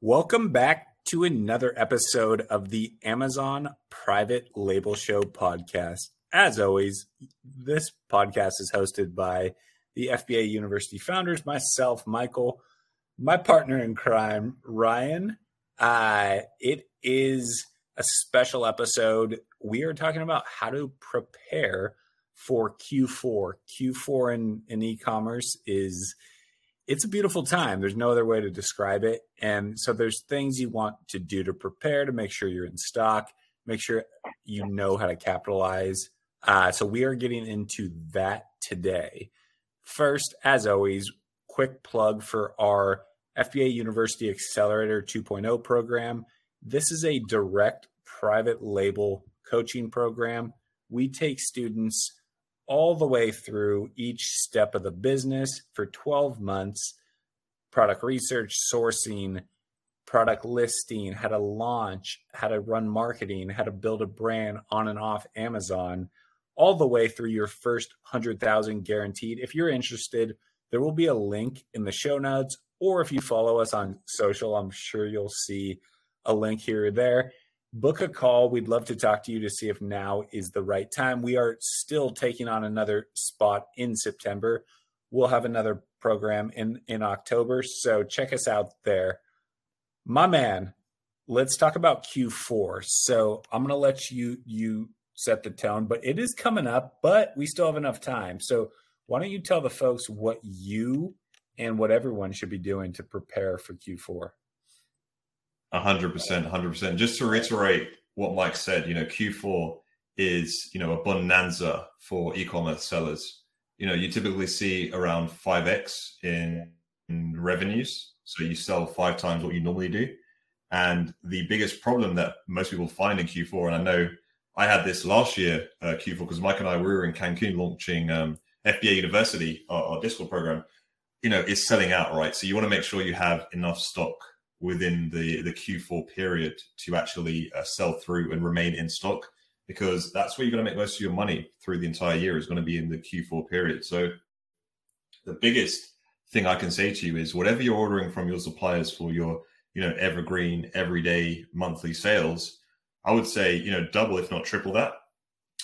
Welcome back to another episode of the Amazon Private Label Show podcast. As always, this podcast is hosted by the FBA University founders, myself, Michael, my partner in crime, Ryan. Uh, it is a special episode. We are talking about how to prepare for Q4. Q4 in, in e-commerce is it's a beautiful time. There's no other way to describe it. And so there's things you want to do to prepare to make sure you're in stock, make sure you know how to capitalize. Uh, so we are getting into that today. First, as always, quick plug for our FBA University Accelerator 2.0 program. This is a direct private label coaching program. We take students all the way through each step of the business for 12 months product research, sourcing, product listing, how to launch, how to run marketing, how to build a brand on and off Amazon, all the way through your first 100,000 guaranteed. If you're interested, there will be a link in the show notes, or if you follow us on social, I'm sure you'll see a link here or there book a call. We'd love to talk to you to see if now is the right time. We are still taking on another spot in September. We'll have another program in in October, so check us out there. My man, let's talk about Q4. So, I'm going to let you you set the tone, but it is coming up, but we still have enough time. So, why don't you tell the folks what you and what everyone should be doing to prepare for Q4? Hundred percent, hundred percent. Just to reiterate what Mike said, you know, Q4 is you know a bonanza for e-commerce sellers. You know, you typically see around five x in, in revenues, so you sell five times what you normally do. And the biggest problem that most people find in Q4, and I know I had this last year uh, Q4 because Mike and I we were in Cancun launching um, FBA University, our, our Discord program. You know, is selling out, right? So you want to make sure you have enough stock within the the Q4 period to actually uh, sell through and remain in stock because that's where you're going to make most of your money through the entire year is going to be in the Q4 period. So the biggest thing I can say to you is whatever you're ordering from your suppliers for your you know evergreen everyday monthly sales, I would say you know double if not triple that.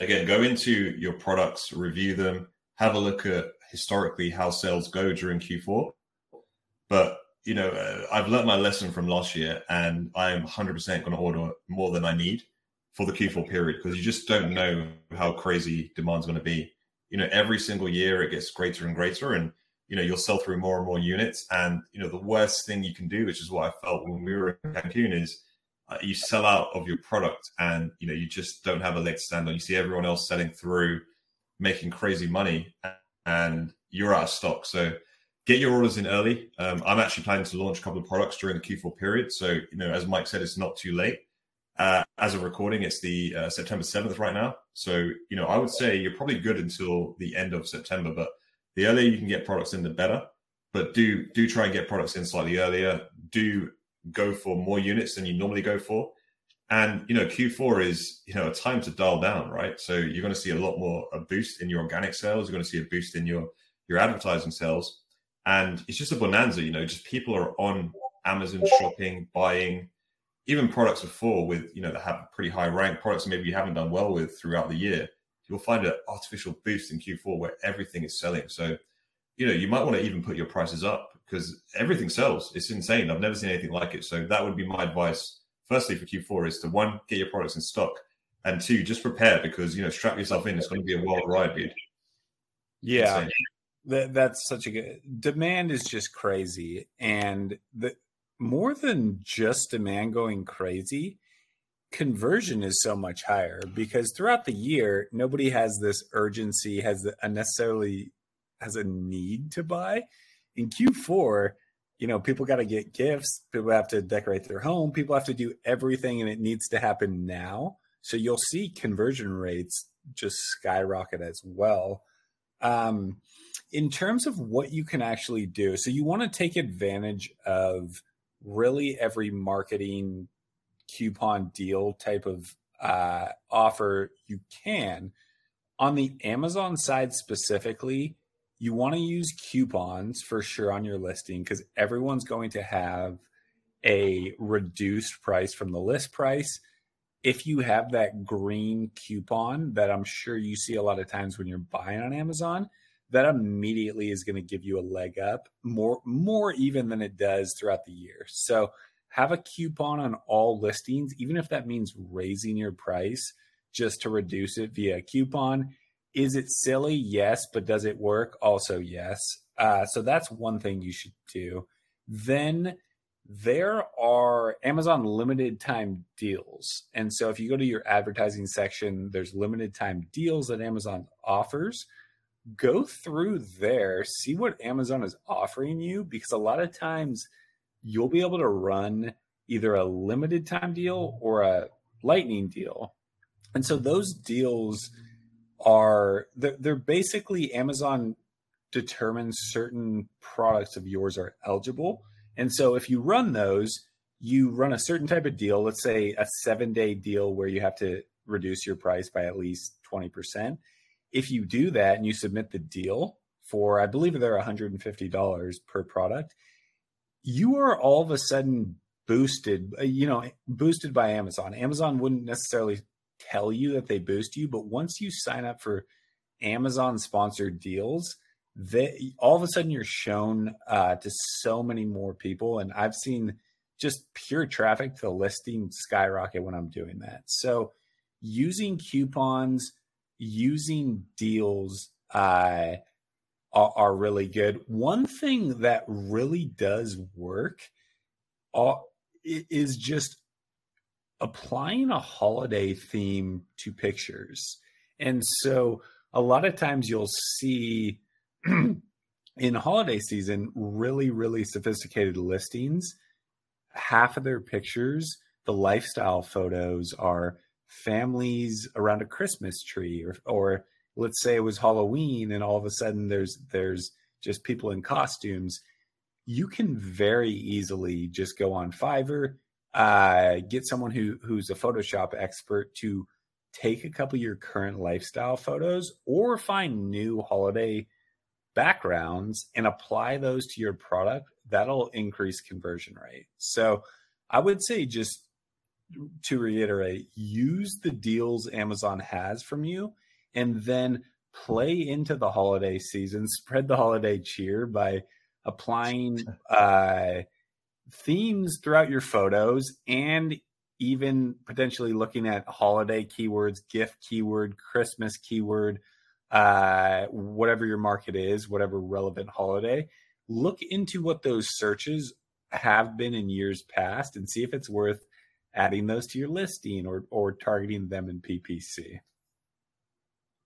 Again, go into your products, review them, have a look at historically how sales go during Q4. But you know, uh, I've learned my lesson from last year, and I am 100% going to order more than I need for the Q4 period because you just don't know how crazy demand's going to be. You know, every single year it gets greater and greater, and you know you'll sell through more and more units. And you know, the worst thing you can do, which is what I felt when we were in Cancun, is uh, you sell out of your product, and you know you just don't have a leg to stand on. You see everyone else selling through, making crazy money, and you're out of stock. So get your orders in early. Um, I'm actually planning to launch a couple of products during the Q4 period. So, you know, as Mike said, it's not too late. Uh, as a recording, it's the uh, September 7th right now. So, you know, I would say you're probably good until the end of September, but the earlier you can get products in, the better. But do do try and get products in slightly earlier. Do go for more units than you normally go for. And you know, Q4 is you know a time to dial down, right? So you're going to see a lot more a boost in your organic sales. You're going to see a boost in your your advertising sales and it's just a bonanza. You know, just people are on Amazon shopping, buying even products before with you know that have pretty high rank products maybe you haven't done well with throughout the year. You'll find an artificial boost in Q4 where everything is selling. So, you know, you might want to even put your prices up because everything sells. It's insane. I've never seen anything like it. So that would be my advice. Firstly, for Q4 is to one, get your products in stock, and two, just prepare because you know, strap yourself in. It's going to be a wild ride, dude. Yeah. Insane. That, that's such a good demand is just crazy, and the more than just demand going crazy, conversion is so much higher because throughout the year nobody has this urgency, has necessarily has a need to buy. In Q4, you know, people got to get gifts, people have to decorate their home, people have to do everything, and it needs to happen now. So you'll see conversion rates just skyrocket as well. Um, in terms of what you can actually do, so you want to take advantage of really every marketing coupon deal type of uh, offer you can. On the Amazon side specifically, you want to use coupons for sure on your listing because everyone's going to have a reduced price from the list price. If you have that green coupon that I'm sure you see a lot of times when you're buying on Amazon, that immediately is going to give you a leg up more more even than it does throughout the year. So have a coupon on all listings, even if that means raising your price just to reduce it via a coupon. Is it silly? Yes, but does it work? Also, yes. Uh, so that's one thing you should do. Then there are Amazon limited time deals. And so if you go to your advertising section, there's limited time deals that Amazon offers. Go through there, see what Amazon is offering you, because a lot of times you'll be able to run either a limited time deal or a lightning deal. And so those deals are they're, they're basically Amazon determines certain products of yours are eligible. And so if you run those, you run a certain type of deal, let's say a seven day deal where you have to reduce your price by at least 20%. If you do that and you submit the deal for, I believe they're $150 per product, you are all of a sudden boosted, uh, you know, boosted by Amazon. Amazon wouldn't necessarily tell you that they boost you, but once you sign up for Amazon sponsored deals, they all of a sudden you're shown uh, to so many more people, and I've seen just pure traffic to the listing skyrocket when I'm doing that. So using coupons, using deals uh, are, are, really good. One thing that really does work uh, is just applying a holiday theme to pictures. And so a lot of times you'll see in holiday season, really, really sophisticated listings, half of their pictures, the lifestyle photos are families around a Christmas tree, or, or let's say it was Halloween, and all of a sudden there's there's just people in costumes. You can very easily just go on Fiverr, uh, get someone who who's a Photoshop expert to take a couple of your current lifestyle photos, or find new holiday backgrounds and apply those to your product, that'll increase conversion rate. So I would say just to reiterate, use the deals Amazon has from you and then play into the holiday season, spread the holiday cheer by applying uh, themes throughout your photos and even potentially looking at holiday keywords, gift keyword, Christmas keyword, uh, whatever your market is, whatever relevant holiday, look into what those searches have been in years past and see if it's worth adding those to your listing or or targeting them in PPC.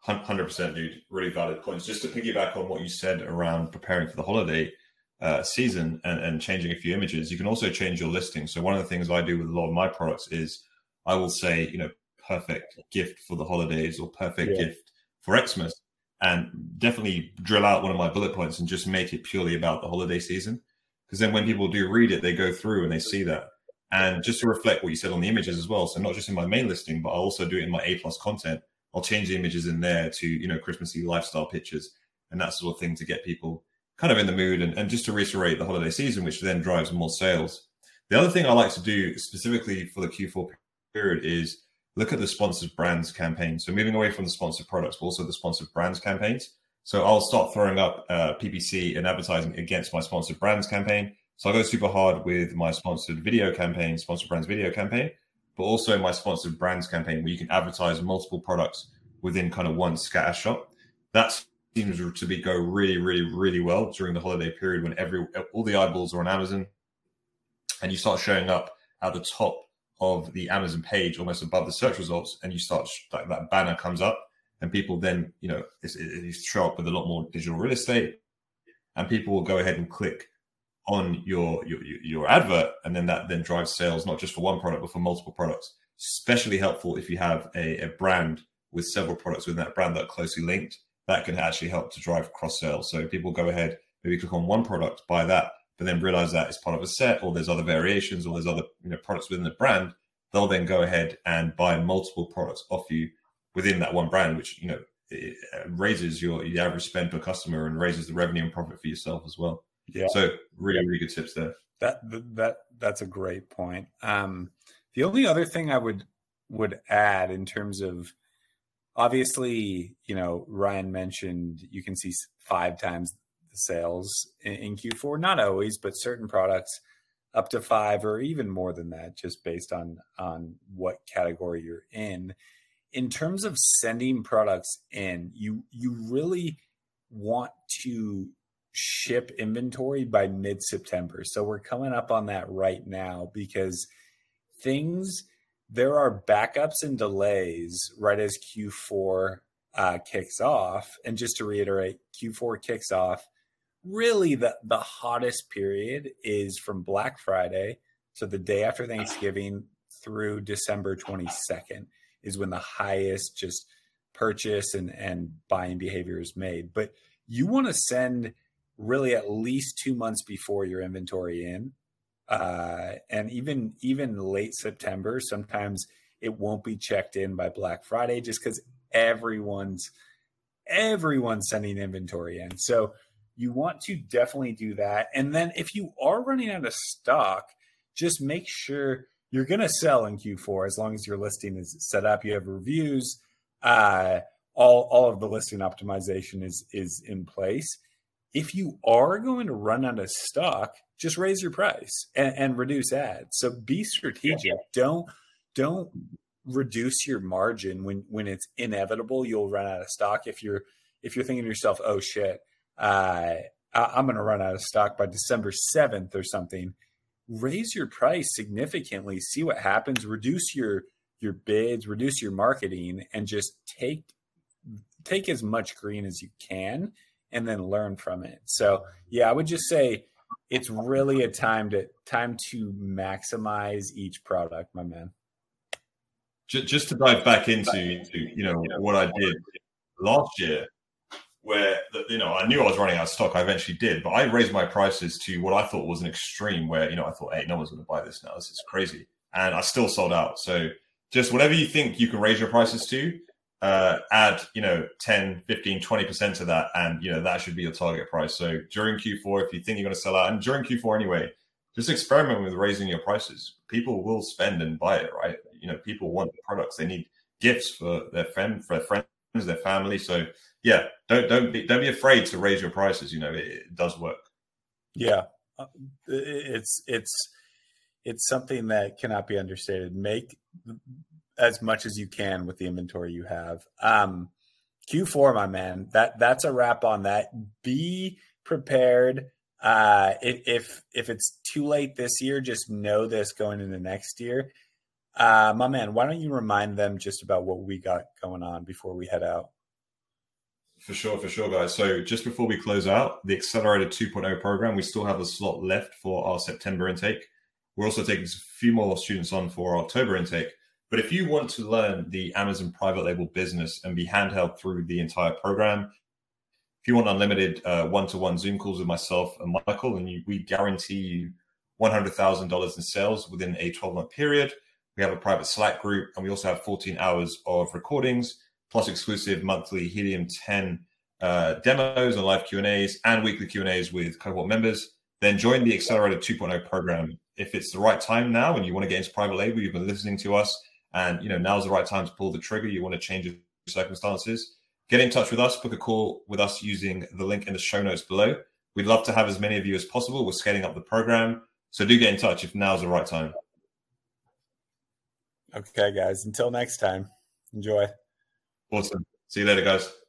Hundred percent, dude. Really valid points. Just to piggyback on what you said around preparing for the holiday uh, season and, and changing a few images, you can also change your listing. So one of the things I do with a lot of my products is I will say, you know, perfect gift for the holidays or perfect yeah. gift for Xmas and definitely drill out one of my bullet points and just make it purely about the holiday season. Because then when people do read it, they go through and they see that. And just to reflect what you said on the images as well. So not just in my main listing, but I'll also do it in my A plus content. I'll change the images in there to, you know, Christmassy lifestyle pictures and that sort of thing to get people kind of in the mood and, and just to reiterate the holiday season, which then drives more sales. The other thing I like to do specifically for the Q4 period is look at the sponsored brands campaign. So moving away from the sponsored products, but also the sponsored brands campaigns. So I'll start throwing up uh, PPC and advertising against my sponsored brands campaign. So I go super hard with my sponsored video campaign, sponsored brands video campaign, but also my sponsored brands campaign where you can advertise multiple products within kind of one scatter shot. That seems to be go really, really, really well during the holiday period when every all the eyeballs are on Amazon, and you start showing up at the top of the Amazon page, almost above the search results, and you start like that banner comes up, and people then you know it's, it's show up with a lot more digital real estate, and people will go ahead and click on your your your advert, and then that then drives sales not just for one product but for multiple products. Especially helpful if you have a, a brand with several products within that brand that are closely linked. That can actually help to drive cross sales. So people go ahead, maybe click on one product, buy that, but then realize that it's part of a set or there's other variations or there's other you know products within the brand, they'll then go ahead and buy multiple products off you within that one brand, which you know raises your, your average spend per customer and raises the revenue and profit for yourself as well. Yeah. So really, really good tips there. That that that's a great point. Um, the only other thing I would would add in terms of obviously, you know, Ryan mentioned you can see five times sales in, in Q4. Not always, but certain products up to five or even more than that, just based on on what category you're in. In terms of sending products in, you you really want to ship inventory by mid September. So we're coming up on that right now because things there are backups and delays right as Q4 uh, kicks off. And just to reiterate, Q4 kicks off. Really, the the hottest period is from Black Friday, so the day after Thanksgiving through December 22nd is when the highest just purchase and and buying behavior is made. But you want to send really at least two months before your inventory in uh, and even even late september sometimes it won't be checked in by black friday just because everyone's everyone's sending inventory in so you want to definitely do that and then if you are running out of stock just make sure you're going to sell in q4 as long as your listing is set up you have reviews uh, all all of the listing optimization is is in place if you are going to run out of stock, just raise your price and, and reduce ads. So be strategic. Yeah. Don't don't reduce your margin when when it's inevitable you'll run out of stock. If you're if you're thinking to yourself, oh shit, uh, I'm going to run out of stock by December seventh or something. Raise your price significantly. See what happens. Reduce your your bids. Reduce your marketing, and just take take as much green as you can and then learn from it. So yeah, I would just say it's really a time to time to maximize each product, my man. Just to dive back into, into you know what I did last year, where you know I knew I was running out of stock. I eventually did, but I raised my prices to what I thought was an extreme. Where you know I thought, hey, no one's going to buy this now. This is crazy, and I still sold out. So just whatever you think you can raise your prices to, uh, add, you know, 10, 15, 20% to that. And, you know, that should be your target price. So during Q4, if you think you're going to sell out, and during Q4 anyway, just experiment with raising your prices. People will spend and buy it, right? You know, people want the products. They need gifts for their friend, for their friends, their family. So yeah, don't don't be don't be afraid to raise your prices. You know, it, it does work. Yeah, uh, it's it's it's something that cannot be understated. Make as much as you can with the inventory you have. Um, Q4, my man, that that's a wrap on that. Be prepared. Uh, if if it's too late this year, just know this going into next year. Uh, my man, why don't you remind them just about what we got going on before we head out? For sure, for sure, guys. So just before we close out the Accelerator 2.0 program, we still have a slot left for our September intake. We're also taking a few more students on for our October intake. But if you want to learn the Amazon private label business and be handheld through the entire program, if you want unlimited one to one Zoom calls with myself and Michael, and you, we guarantee you $100,000 in sales within a 12 month period, we have a private Slack group, and we also have 14 hours of recordings, plus exclusive monthly Helium 10 uh, demos and live Q and weekly Q and A's with cohort members. Then join the Accelerator 2.0 program. If it's the right time now, and you want to get into private label, you've been listening to us and you know now's the right time to pull the trigger. You want to change your circumstances. Get in touch with us. Book a call with us using the link in the show notes below. We'd love to have as many of you as possible. We're scaling up the program, so do get in touch if now's the right time. Okay, guys. Until next time, enjoy. Awesome. See you later, guys.